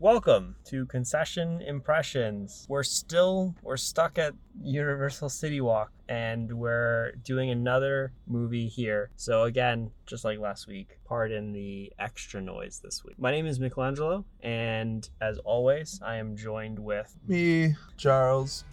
Welcome to Concession Impressions. We're still we're stuck at Universal City Walk and we're doing another movie here. So again, just like last week, pardon the extra noise this week. My name is Michelangelo and as always, I am joined with Me, Charles.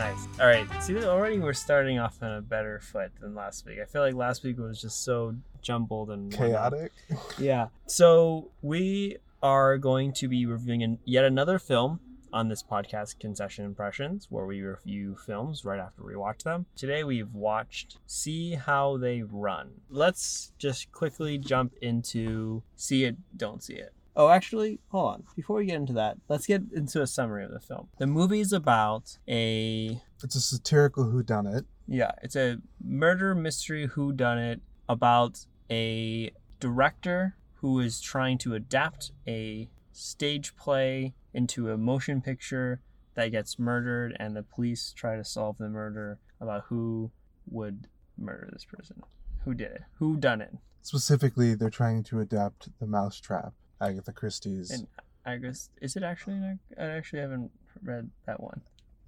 Nice. All right. See, already we're starting off on a better foot than last week. I feel like last week was just so jumbled and. Chaotic. Yeah. So we are going to be reviewing an, yet another film on this podcast, Concession Impressions, where we review films right after we watch them. Today we've watched See How They Run. Let's just quickly jump into See It, Don't See It. Oh, actually, hold on. Before we get into that, let's get into a summary of the film. The movie is about a It's a satirical whodunit. yeah, it's a murder mystery whodunit about a director who is trying to adapt a stage play into a motion picture that gets murdered, and the police try to solve the murder about who would murder this person. Who did it? Who done it? Specifically, they're trying to adapt The Mousetrap, Agatha Christie's. And I guess is it actually? an- I actually haven't read that one.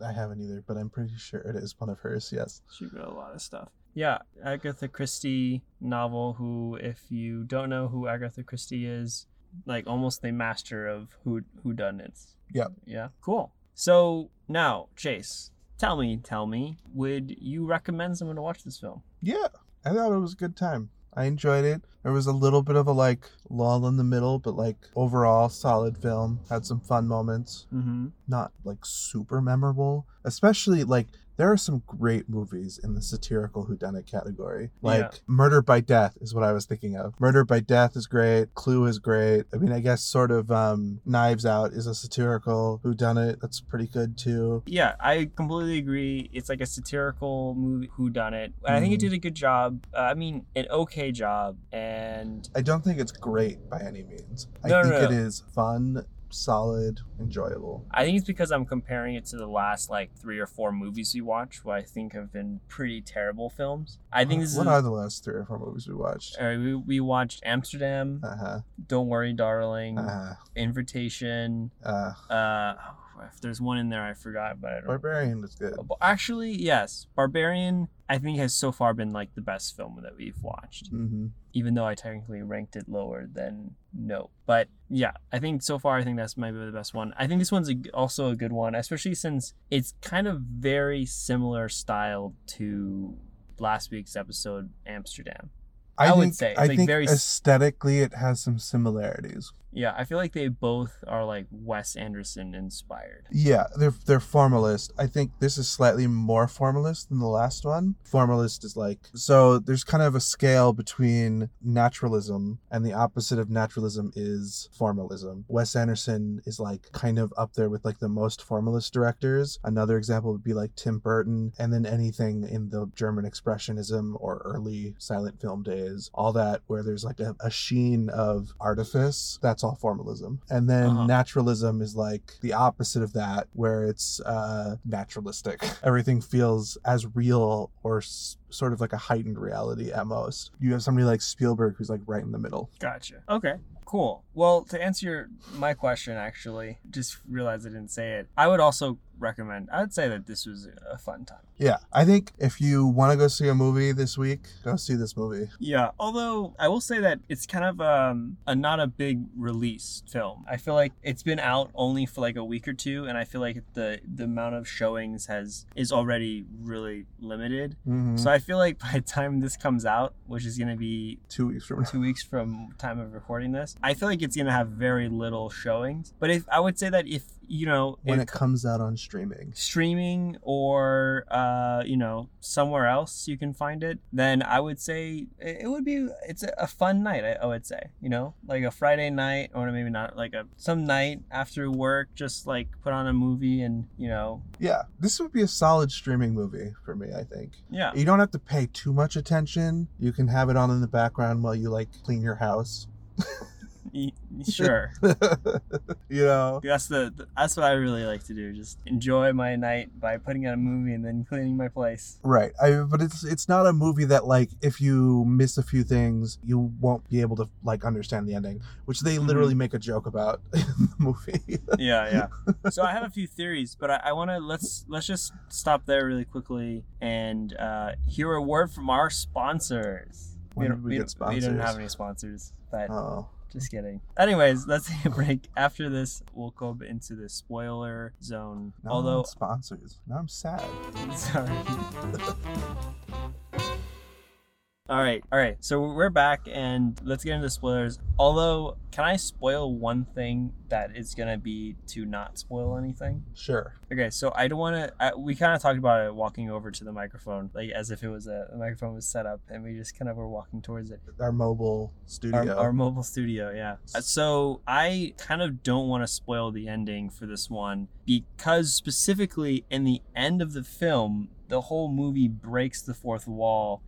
I haven't either, but I'm pretty sure it is one of hers, yes. She wrote a lot of stuff. Yeah, Agatha Christie novel. Who, if you don't know who Agatha Christie is, like almost the master of who who done it. Yep. Yeah. Cool. So now, Chase, tell me, tell me, would you recommend someone to watch this film? Yeah, I thought it was a good time. I enjoyed it. There was a little bit of a like lull in the middle, but like overall solid film. Had some fun moments. Mm-hmm. Not like super memorable, especially like there are some great movies in the satirical whodunit category. Like Yeah. Murder by Death is what I was thinking of. Murder by Death is great. Clue is great. I mean, I guess sort of um, Knives Out is a satirical whodunit. That's pretty good too. Yeah, I completely agree. It's like a satirical movie who done it. I think it Mhm. did a good job. Uh, I mean, an okay job, and I don't think it's great by any means. I No, no, think no. it is fun, solid, enjoyable. I think it's because I'm comparing it to the last like three or four movies we watched, who I think have been pretty terrible films. I think this what is. are the last three or four movies we watched? uh, we, we watched Amsterdam, Uh huh. Don't Worry, Darling, Uh Invitation. Uh, Uh, if there's one in there, I forgot, but I don't. Barbarian is good. Actually, yes, Barbarian. I think has so far been like the best film that we've watched. hmm even though I technically ranked it lower than No. But yeah, I think so far I think that's maybe the best one. I think this one's a, also a good one, especially since it's kind of very similar style to last week's episode Amsterdam. I I, would say, I like, think very aesthetically it has some similarities. Yeah, I feel like they both are like Wes Anderson inspired. Yeah, they're they're formalist. I think this is slightly more formalist than the last one. Formalist is like so there's kind of a scale between naturalism and the opposite of naturalism is formalism. Wes Anderson is like kind of up there with like the most formalist directors. Another example would be like Tim Burton and then anything in the German expressionism or early silent film days. All that where there's like a, a sheen of artifice. That's all formalism. And then Uh-huh. naturalism is like the opposite of that where it's uh naturalistic. Everything feels as real or s- sort of like a heightened reality at most. You have somebody like Spielberg who's like right in the middle. Gotcha. Okay. Cool. Well, to answer your, my question, actually, just realized I didn't say it. I would also recommend. I would say that this was a fun time. Yeah, I think if you want to go see a movie this week, go see this movie. Yeah. Although I will say that it's kind of um, a not a big release film. I feel like it's been out only for like a week or two, and I feel like the the amount of showings has is already really limited. Mhm. So I feel like by the time this comes out, which is gonna be Two weeks from two weeks from time of recording this, I feel like it's gonna have very little showings. But if I would say that if you know When if it comes out on streaming. streaming or uh, you know somewhere else you can find it, then I would say it it would be it's a, a fun night. I, I would say you know like a Friday night or maybe not like a some night after work, just like put on a movie and you know Yeah, this would be a solid streaming movie for me, I think. yeah You don't have to pay too much attention. You can have it on in the background while you like clean your house. Sure. you know. That's the that's what I really like to do. Just enjoy my night by putting on a movie and then cleaning my place. Right. I but it's it's not a movie that like if you miss a few things, you won't be able to like understand the ending, which they Mm-hmm. literally make a joke about in the movie. Yeah, yeah. so I have a few theories, but I, I want to let's let's just stop there really quickly and uh, hear a word from our sponsors. When don't- did we get don't- we don't have any sponsors, but oh. Just kidding. Anyways, let's take a break. After this, we'll go into the spoiler zone. Now Although, sponsors. Now I'm sad. sorry. All right, all right. So we're back, and let's get into spoilers. Although, can I spoil one thing that is gonna be to not spoil anything? Sure. Okay, so I don't want to. We kind of talked about it walking over to the microphone, like as if it was a, microphone was set up, and we just kind of were walking towards it. Our mobile studio. Our, our mobile studio, yeah. Uh, So I kind of don't want to spoil the ending for this one because specifically in the end of the film, the whole movie breaks the fourth wall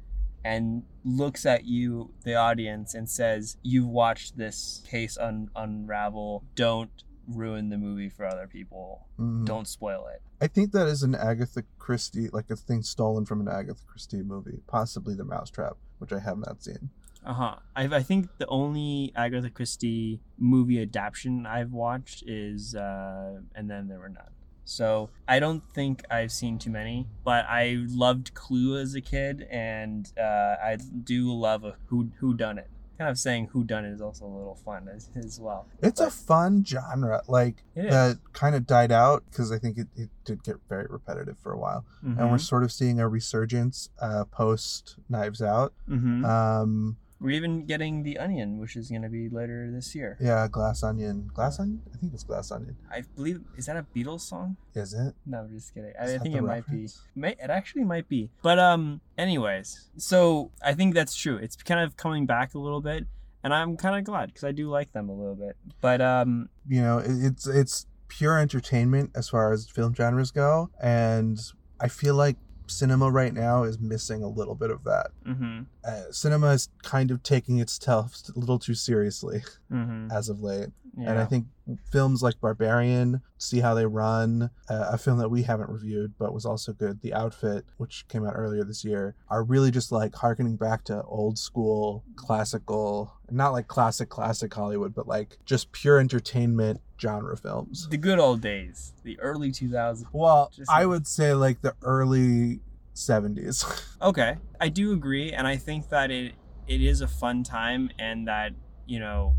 and looks at you, the audience, and says, "You've watched this case un- unravel. Don't ruin the movie for other people. Mhm. Don't spoil it." I think that is an Agatha Christie, like a thing stolen from an Agatha Christie movie, possibly The Mousetrap, which I have not seen. Uh huh. I, I think the only Agatha Christie movie adaptation I've watched is uh, And Then There Were None. So I don't think I've seen too many, but I loved Clue as a kid, and uh, I do love a who who done it. Kind of saying who done it is also a little fun as, as well. It's a fun genre, like that kind of died out because I think it, it did get very repetitive for a while, and we're sort of seeing a resurgence uh, post Knives Out. hmm Um, we're even getting the Onion, which is going to be later this year. yeah, Glass Onion, Glass Onion. I think it's Glass Onion. I believe is that a Beatles song? Is it? No, I'm just kidding. I, I think it might be. it actually might be. But um, anyways, so I think that's true. It's kind of coming back a little bit, and I'm kind of glad because I do like them a little bit. But um, You know, it's it's pure entertainment as far as film genres go, and I feel like cinema right now is missing a little bit of that. mhm, Uh, cinema is kind of taking itself a little too seriously mhm, as of late. Yeah. And I think films like Barbarian, See How They Run, uh, a film that we haven't reviewed but was also good, The Outfit, which came out earlier this year, are really just like harkening back to old school, classical, not like classic, classic Hollywood, but like just pure entertainment genre films. the good old days, the early 2000s. Well, Just- I would say like the early 70s. Okay, I do agree, and I think that it it is a fun time, and that you know,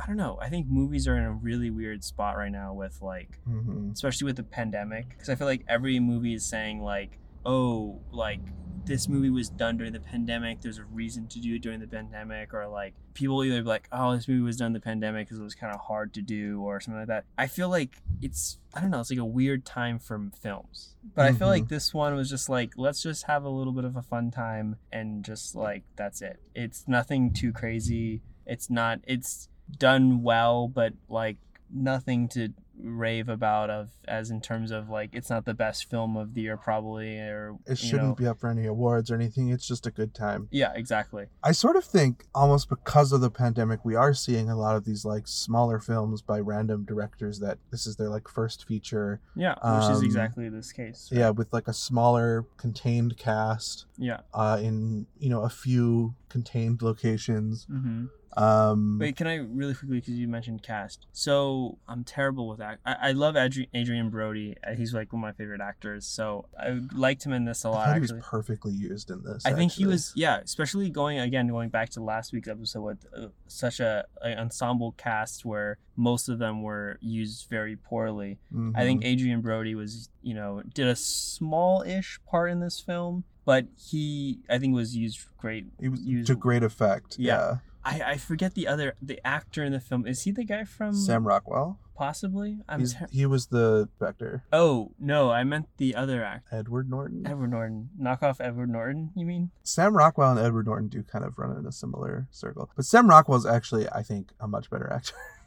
I don't know. I think movies are in a really weird spot right now with like hmm especially with the pandemic because i feel like every movie is saying like oh like this movie was done during the pandemic there's a reason to do it during the pandemic or like people either be like oh this movie was done in the pandemic because it was kind of hard to do or something like that. I feel like it's i don't know it's like a weird time from films. But i feel like this one was just like let's just have a little bit of a fun time and just like that's it. It's nothing too crazy. It's not it's done well but like nothing to rave about of as in terms of like it's not the best film of the year probably or It shouldn't know. be up for any awards or anything. It's just a good time. yeah exactly I sort of think almost because of the pandemic, we are seeing a lot of these like smaller films by random directors that this is their like first feature. yeah which is Um, exactly this case right? Yeah, with like a smaller contained cast yeah uh, in you know a few contained locations. mm-hmm. Um, Wait, can I really quickly because you mentioned cast? So I'm terrible with that. I, I love Adri- Adrien Brody. Uh, He's like one of my favorite actors. So I liked him in this a lot. thought he was perfectly used in this. I think he was yeah, especially going again going back to last week's episode with uh, such a, a ensemble cast where most of them were used very poorly. I think Mhm. Adrien Brody was you know did a small-ish part in this film, but he I think was used great. he was used- to great effect. Yeah. Yeah, I I forget the other the actor in the film. Is he the guy from Sam Rockwell. Possibly. Ter- he was the Vector. oh no, I meant the other actor. Edward Norton. Edward Norton. Knock off Edward Norton. You mean? Sam Rockwell and Edward Norton do kind of run in a similar circle, but Sam Rockwell is actually, I think, a much better actor.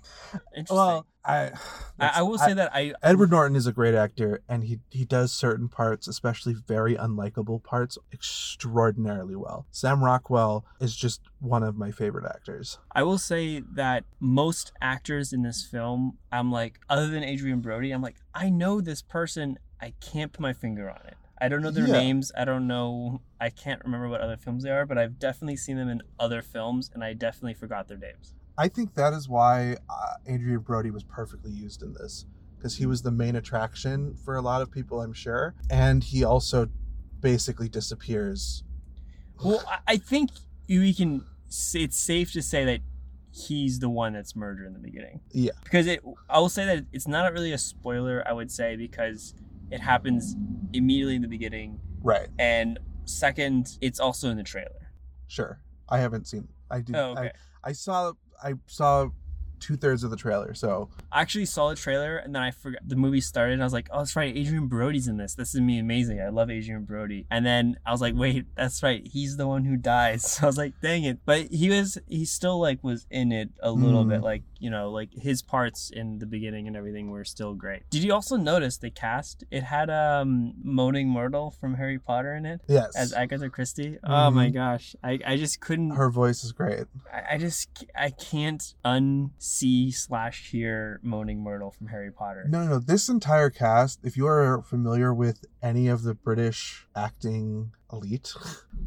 Interesting. Well, I, I, I will say that I Edward Norton is a great actor, and he he does certain parts, especially very unlikable parts, extraordinarily well. Sam Rockwell is just one of my favorite actors. I will say that most actors in this film, I'm like, other than Adrien Brody, I'm like, I know this person. I can't put my finger on it. I don't know their Yeah. names. I don't know. I can't remember what other films they are, but I've definitely seen them in other films, and I definitely forgot their names. I think that is why uh, Adrien Brody was perfectly used in this because he was the main attraction for a lot of people, I'm sure, and he also basically disappears. Well, I- I think we can. It's safe to say that he's the one that's murdered in the beginning. Yeah. Because it, I will say that it's not really a spoiler. I would say because it happens immediately in the beginning, Right. and second, it's also in the trailer. Sure. I haven't seen. I did. Oh, okay. I, I saw. I saw two thirds of the trailer. So I actually saw the trailer and then I forgot the movie started and I was like, oh, that's right, Adrien Brody's in this. This is me amazing. I love Adrien Brody. And then I was like, wait, that's right, he's the one who dies. So I was like, dang it. But he was, he still like was in it a little Hmm. bit. Like you know, like his parts in the beginning and everything were still great. Did you also notice the cast? It had um Moaning Myrtle from Harry Potter in it yes, as Agatha Christie. Oh my Mhm. gosh, I I just couldn't. her voice is great. I, I just I can't unsee slash hear Moaning Myrtle from Harry Potter. No, no, no. This entire cast, if you are familiar with any of the British acting elite,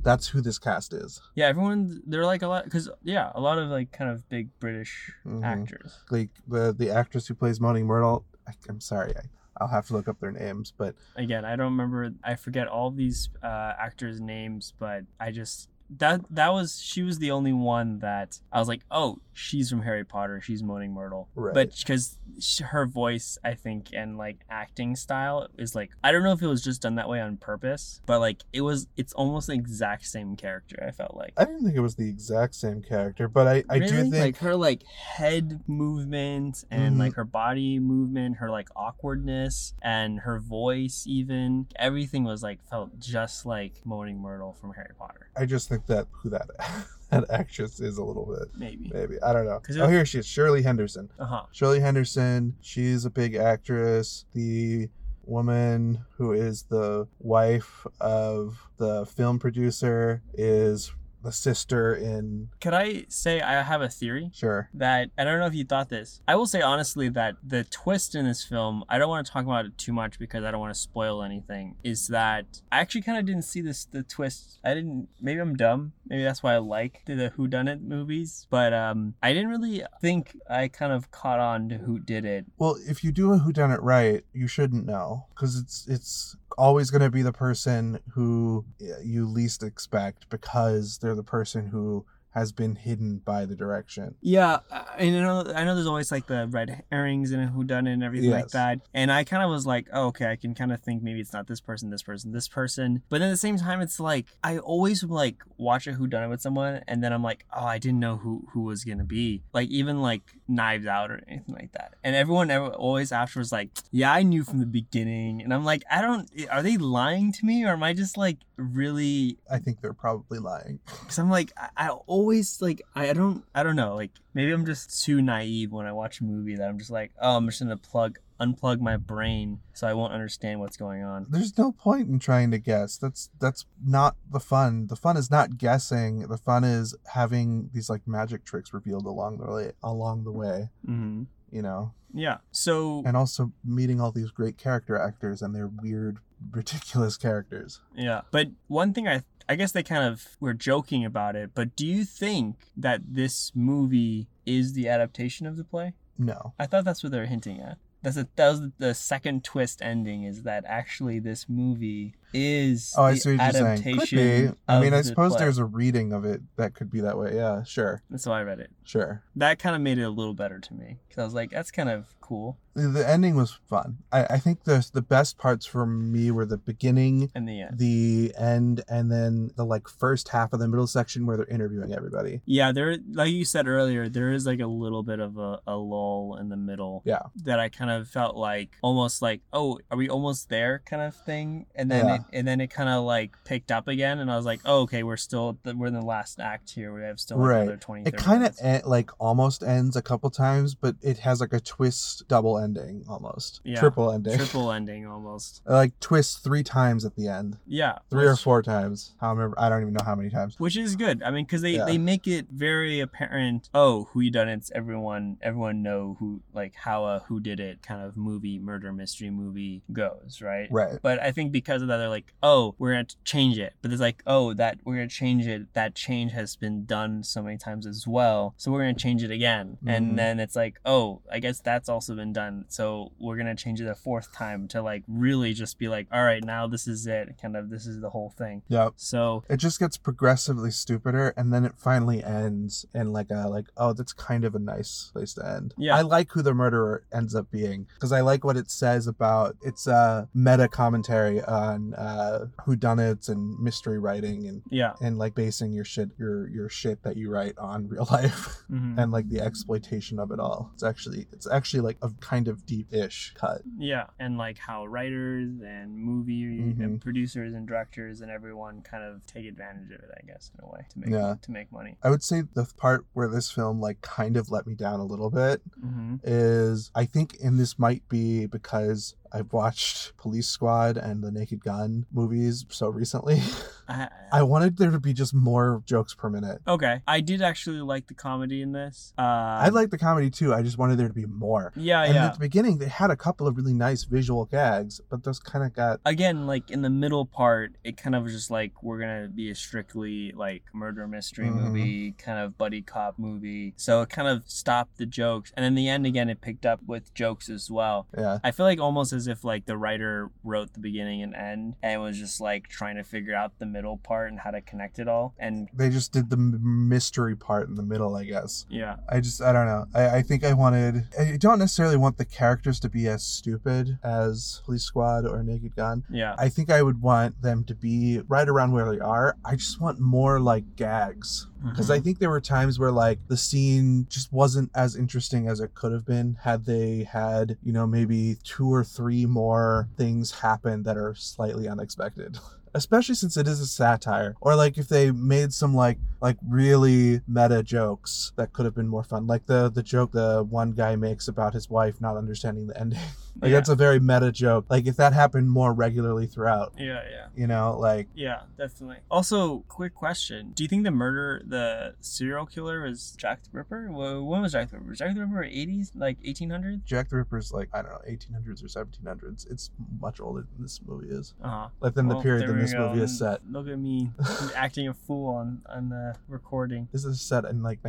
that's who this cast is. Yeah, everyone they're like a lot because yeah, a lot of like kind of big British Mhm. actors. Like the the actress who plays Moaning Myrtle. I, I'm sorry, I, I'll have to look up their names, but Again, I don't remember. I forget all these uh, actors' names, but I just that that was she was the only one that I was like, oh, she's from Harry Potter. She's Moaning Myrtle. Right. But because her voice, I think, and like acting style is like I don't know if it was just done that way on purpose, but like it was. It's almost the exact same character. I felt like. I didn't think it was the exact same character. But I, I do think like her like head movement and Mhm. like her body movement, her like awkwardness and her voice even everything was like felt just like Moaning Myrtle from Harry Potter. I just think that who that that actress is a little bit Maybe. maybe I don't know. Oh, here she is, Shirley Henderson. Uh huh. Shirley Henderson, she's a big actress. The woman who is the wife of the film producer is the sister in Could I say I have a theory? sure. that I don't know if you thought this. I will say honestly that the twist in this film, I don't want to talk about it too much because I don't want to spoil anything, is that I actually kind of didn't see this the twist. I didn't maybe I'm dumb. Maybe that's why I like the, the who done it movies, but um I didn't really think I kind of caught on to who did it. Well, if you do a who done it right, you shouldn't know because it's it's always going to be the person who eh, you least expect because they're the person who has been hidden by the direction. Yeah, I I know. I know. There's always like the red herrings and who done it and everything like that. And I kind of was like, oh, okay, I can kind of think maybe it's not this person, this person, this person. But then at the same time, it's like I always like watch a who done it with someone, and then I'm like, oh, I didn't know who who was gonna be. Like even like Knives Out or anything like that. And everyone ever, always afterwards like, yeah, I knew from the beginning. And I'm like, I don't. Are they lying to me or am I just like really I think they're probably lying. because I'm like I, I always like I don't I don't know like maybe I'm just too naive when I watch a movie that I'm just like oh I'm just gonna plug unplug my brain so I won't understand what's going on. There's no point in trying to guess. That's that's not the fun. The fun is not guessing. The fun is having these like magic tricks revealed along the way. Along the way, hmm you know, Yeah. So and also meeting all these great character actors and their weird, ridiculous characters. yeah, but one thing I I guess they kind of were joking about it, but do you think that this movie is the adaptation of the play? No, I thought that's what they were hinting at. That's a, that was the second twist ending is that actually this movie is Oh, I the see what you're saying. Could be. I mean, I suppose there's a reading of it that could be that way. Yeah, sure, That's how I read it. sure. That kind of made it a little better to me because I was like, that's kind of cool. The, ending was fun. I, I think the the best parts for me were the beginning, and the end, the end, and then the like first half of the middle section where they're interviewing everybody. yeah, there, like you said earlier, there is like a little bit of a, a lull in the middle. Yeah. That I kind of felt like almost like, oh, are we almost there kind of thing? And then Yeah. right? And then it kind of like picked up again, and I was like, oh, okay, we're still we're in the last act here. We have still like, Right. another 20 It kind of like almost ends a couple times, but it has like a twist double ending almost. Yeah. Triple ending. triple ending almost. like twist three times at the end. Yeah, Three or four times. I remember. I don't even know how many times. which is good. I mean, because they, Yeah. they make it very apparent. Oh, who done it's everyone everyone know who like how a who did it kind of movie murder mystery movie goes right. Right. But I think because of that, they're like, oh, we're gonna change it. But it's like, oh, that we're gonna change it. That change has been done so many times as well, so we're gonna change it again. Mhm. And then it's like, oh, I guess that's also been done. So we're gonna change it a fourth time to like really just be like, all right, now this is it. Kind of this is the whole thing. Yep. So It just gets progressively stupider, and then it finally ends in like a like, oh, that's kind of a nice place to end. Yeah. I like who the murderer ends up being because I like what it says about it's a meta commentary on uh, whodunits and mystery writing and yeah. and like basing your shit your your shit that you write on real life Mhm. and like the exploitation of it all. It's actually it's actually like a kind of deep-ish cut. Yeah, and like how writers and movie and Mhm. producers and directors and everyone kind of take advantage of it, I guess, in a way to make Yeah. to make money. I would say the part where this film like kind of let me down a little bit Mm-hmm. is I think and this might be because I've watched Police Squad and the Naked Gun movies so recently. I, I wanted there to be just more jokes per minute. okay, I did actually like the comedy in this. Uh, I like the comedy too. I just wanted there to be more. Yeah, and yeah. at the beginning, they had a couple of really nice visual gags, but those kind of got Again, like in the middle part, it kind of was just like we're gonna be a strictly like murder mystery Mhm. movie, kind of buddy cop movie. So it kind of stopped the jokes, and in the end, again, it picked up with jokes as well. yeah. I feel like almost as if like the writer wrote the beginning and end and was just like trying to figure out the middle part and how to connect it all. And They just did the mystery part in the middle, I guess. yeah, I just I don't know. I, I think I wanted I don't necessarily want the characters to be as stupid as Police Squad or Naked Gun. yeah, I think I would want them to be right around where they are. I just want more like gags. Mm-hmm. Because I think there were times where like the scene just wasn't as interesting as it could have been had they had, you know, maybe two or three more things happen that are slightly unexpected. Especially since it is a satire. Or like if they made some like like really meta jokes that could have been more fun. Like the the joke the one guy makes about his wife not understanding the ending. like Yeah. that's a very meta joke. Like if that happened more regularly throughout, yeah, yeah. you know, like Yeah, definitely. Also, quick question: Do you think the murder, the serial killer, was Jack the Ripper? Well, when was Jack the Ripper? Jack the Ripper eighties, like 1800s Jack the Ripper's like I don't know, 1800s or 1700s. It's much older than this movie is. Uh huh. Like than the period this movie is um, set. Look at me acting a fool on on the recording. This is set in like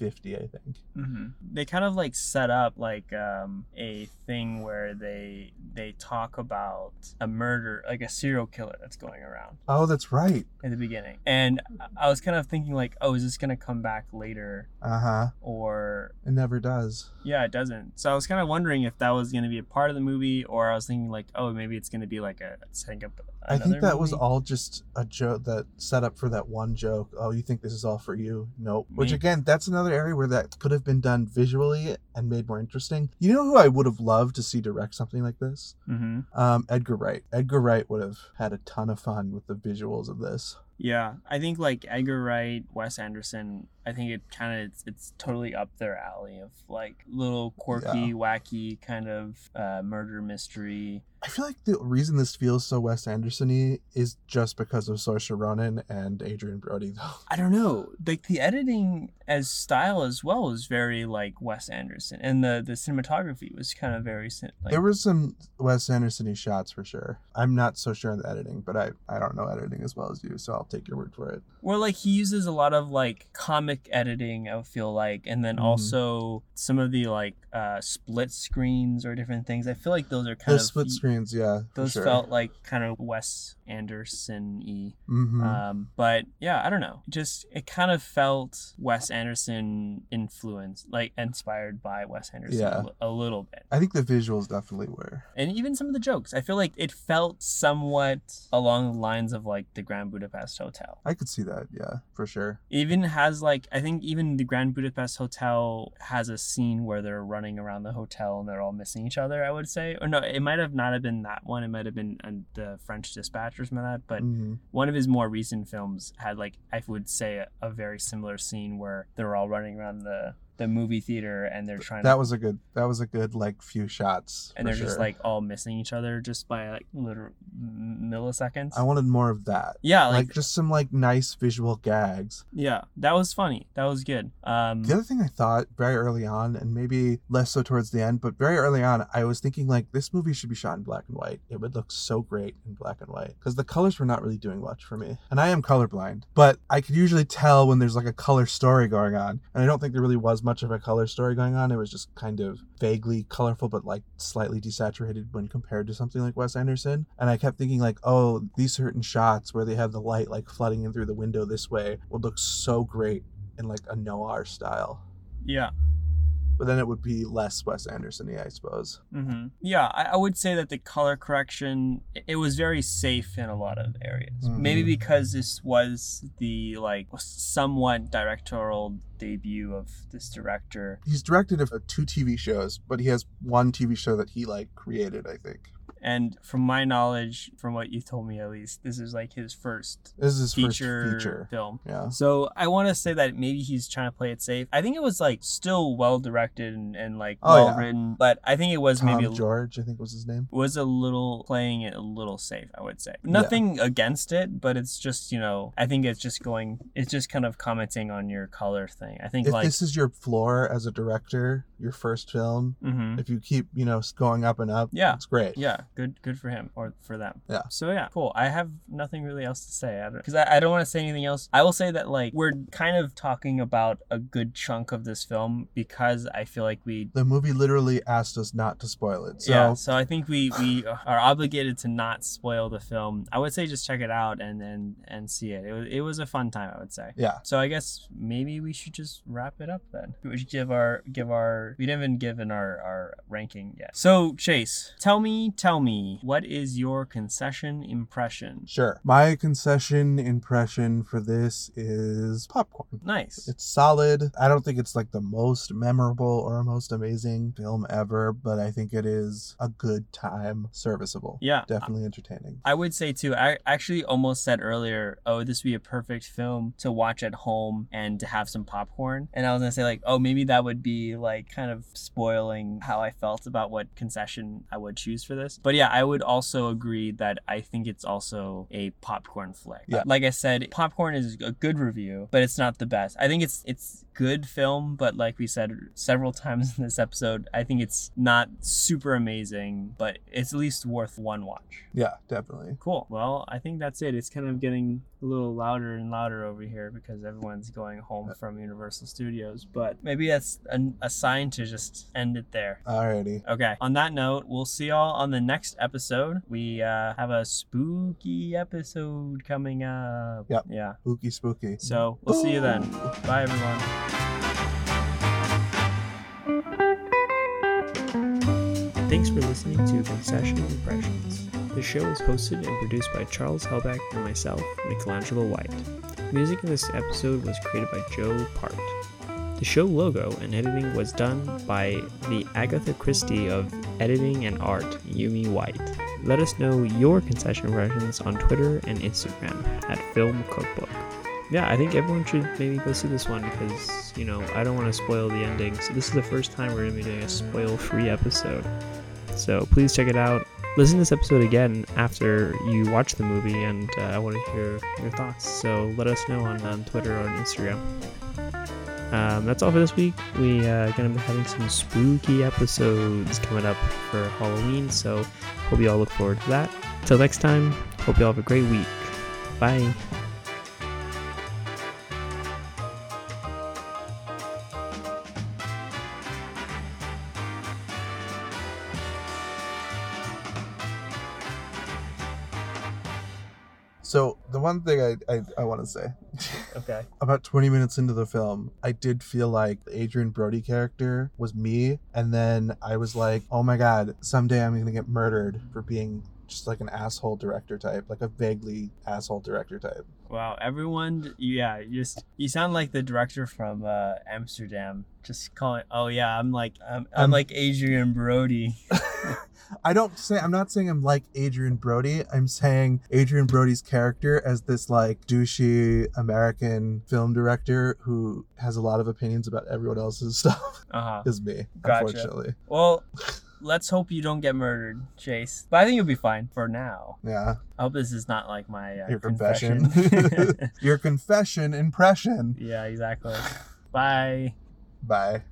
1950, I think. hmm They kind of like set up like um, a thing where they they talk about a murder, like a serial killer that's going around Oh, that's right. in the beginning, and I was kind of thinking like, oh, is this gonna come back later, Uh huh. or It never does. yeah, it doesn't. So I was kind of wondering if that was gonna be a part of the movie, or I was thinking like, oh, maybe it's gonna be like a setting up. I think that was all just a joke that set up for that one joke. Oh, you think this is all for you? Nope. Which again, that's another area where that could have been done visually and made more interesting. You know who I would have loved to see direct something like this? Mhm. Um, Edgar Wright. Edgar Wright would have had a ton of fun with the visuals of this. Yeah, I think like Edgar Wright, Wes Anderson. I think it kind of it's, it's totally up their alley of like little quirky, wacky kind of uh, murder mystery. I feel like the reason this feels so Wes Anderson-y is just because of Saoirse Ronan and Adrien Brody, though. I don't know, like the editing as style as well is very like Wes Anderson, and the the cinematography was kind of very like there were some Wes Anderson-y shots for sure. I'm not so sure on the editing, but I, I don't know editing as well as you, so I'll take your word for it. Well, like he uses a lot of like comic editing, I feel like, and then Mhm. also some of the like uh, split screens or different things. I feel like those are kind Those of split screens, yeah. those sure. felt like kind of Wes Anderson y. Mhm. Um, but yeah, I don't know. Just it kind of felt Wes Anderson influenced, like inspired by Wes Anderson Yeah. a a little bit. I think the visuals definitely were. And even some of the jokes, I feel like it felt somewhat along the lines of like the Grand Budapest Hotel. I could see that, yeah, for sure. even has like I think even the Grand Budapest Hotel has a scene where they're running around the hotel and they're all missing each other. I would say, or no, it might have not have been that one. It might have been uh, the French Dispatchers, that. But Mhm. one of his more recent films had like I would say a, a very similar scene where they're all running around the the movie theater and they're trying that to was a good that was a good like few shots and they're just like all missing each other just by like literal milliseconds. i wanted more of that yeah, like, like, just some like nice visual gags yeah, that was funny. That was good. Um, the other thing i thought very early on and maybe less so towards the end but very early on i was thinking like this movie should be shot in black and white it would look so great in black and white because the colors were not really doing much for me and i am colorblind but i could usually tell when there's like a color story going on and i don't think there really was much of a color story going on. It was just kind of vaguely colorful but like slightly desaturated when compared to something like wes anderson. And i kept thinking like oh these certain shots where they have the light like flooding in through the window this way would look so great in like a noir style. Yeah. But then it would be less Wes Anderson y, I suppose. hmm Yeah, I, I would say that the color correction it- was very safe in a lot of areas. Maybe Mhm. because this was the like somewhat directorial debut of this director, He's directed two TV shows, but he has one TV show that he like created, I think. And from my knowledge, from what you told me at least, this is like his first This is his feature, first feature. film. Yeah. So I want to say that maybe he's trying to play it safe. I think it was like still well directed and, and like Oh, well yeah. written, but I think it was Tom maybe a, George, I think was his name. was a little playing it a little safe. I would say nothing against it, but it's just you know I think it's just going. It's just kind of commenting on your color thing. I think If like this is your floor as a director, your first film, hmm if you keep, you know, going up and up, Yeah. it's great. yeah, good good for him or for them. Yeah. So yeah, cool. I have nothing really else to say because I, I don't want to say anything else. I will say that like we're kind of talking about a good chunk of this film because I feel like we The movie literally asked us not to spoil it. So yeah, so I think we we are obligated to not spoil the film. I would say just check it out and and and see it. It was it was a fun time, I would say. yeah. So I guess maybe we should just wrap it up then. We should give our give our we didn't even give in our our ranking yet. So Chase, tell me, tell me, what is your concession impression? Sure. My concession impression for this is popcorn. Nice. It's solid. I don't think it's like the most memorable or most amazing film ever, but I think it is a good time, serviceable. Yeah. Definitely entertaining. I would say too. I actually almost said earlier, "Oh, this would be a perfect film to watch at home and to have some popcorn." And I was gonna say like, "Oh, maybe that would be like kind of spoiling how I felt about what concession I would choose for this." But yeah, I would also agree that I think it's also a popcorn flick. Yeah. Like I said, popcorn is a good review, but it's not the best. I think it's it's good film, but like we said several times in this episode, I think it's not super amazing, but it's at least worth one watch. Yeah, definitely. Cool. Well, I think that's it. It's kind of getting a little louder and louder over here because everyone's going home from Universal Studios. But maybe that's a, a sign to just end it there. Alrighty. Okay. On that note, we'll see y'all on the next episode. We uh, have a spooky episode coming up. Yep. Yeah. Spooky, spooky. So we'll see you then. Bye, everyone. Thanks for listening to Concession Impressions. The show is hosted and produced by Charles Helbeck and myself, Michelangelo White. Music in this episode was created by Joe Part. The show logo and editing was done by the Agatha Christie of editing and art, Yumi White. Let us know your concession versions on Twitter and Instagram at Film Cookbook. Yeah, I think everyone should maybe go see this one because, you know, I don't want to spoil the ending. So, this is the first time we're going to be doing a spoil free episode. So, please check it out. Listen to this episode again after you watch the movie, and uh, I want to hear your thoughts. So, let us know on, on Twitter or on Instagram. Um, that's all for this week. We uh, gonna be having some spooky episodes coming up for Halloween, so hope you all look forward to that. Till next time, hope you all have a great week. Bye. One thing I I, I want to say Okay. about 20 minutes into the film, I did feel like the Adrien Brody character was me, and then I was like, oh my god, someday I'm gonna get murdered for being just like an asshole director type, like a vaguely asshole director type. Wow, everyone, yeah, just you sound like the director from uh, Amsterdam. Just calling, oh yeah, I'm like I'm, I'm Um, like Adrien Brody. I don't say I'm not saying I'm like Adrien Brody. I'm saying Adrien Brody's character as this like douchey American film director who has a lot of opinions about everyone else's stuff Uh huh. is me, Gotcha. unfortunately. Well, let's hope you don't get murdered, Chase. But I think you'll be fine for now. Yeah. I hope this is not like my uh, Your confession. confession. Your confession impression. yeah, exactly. Bye. Bye.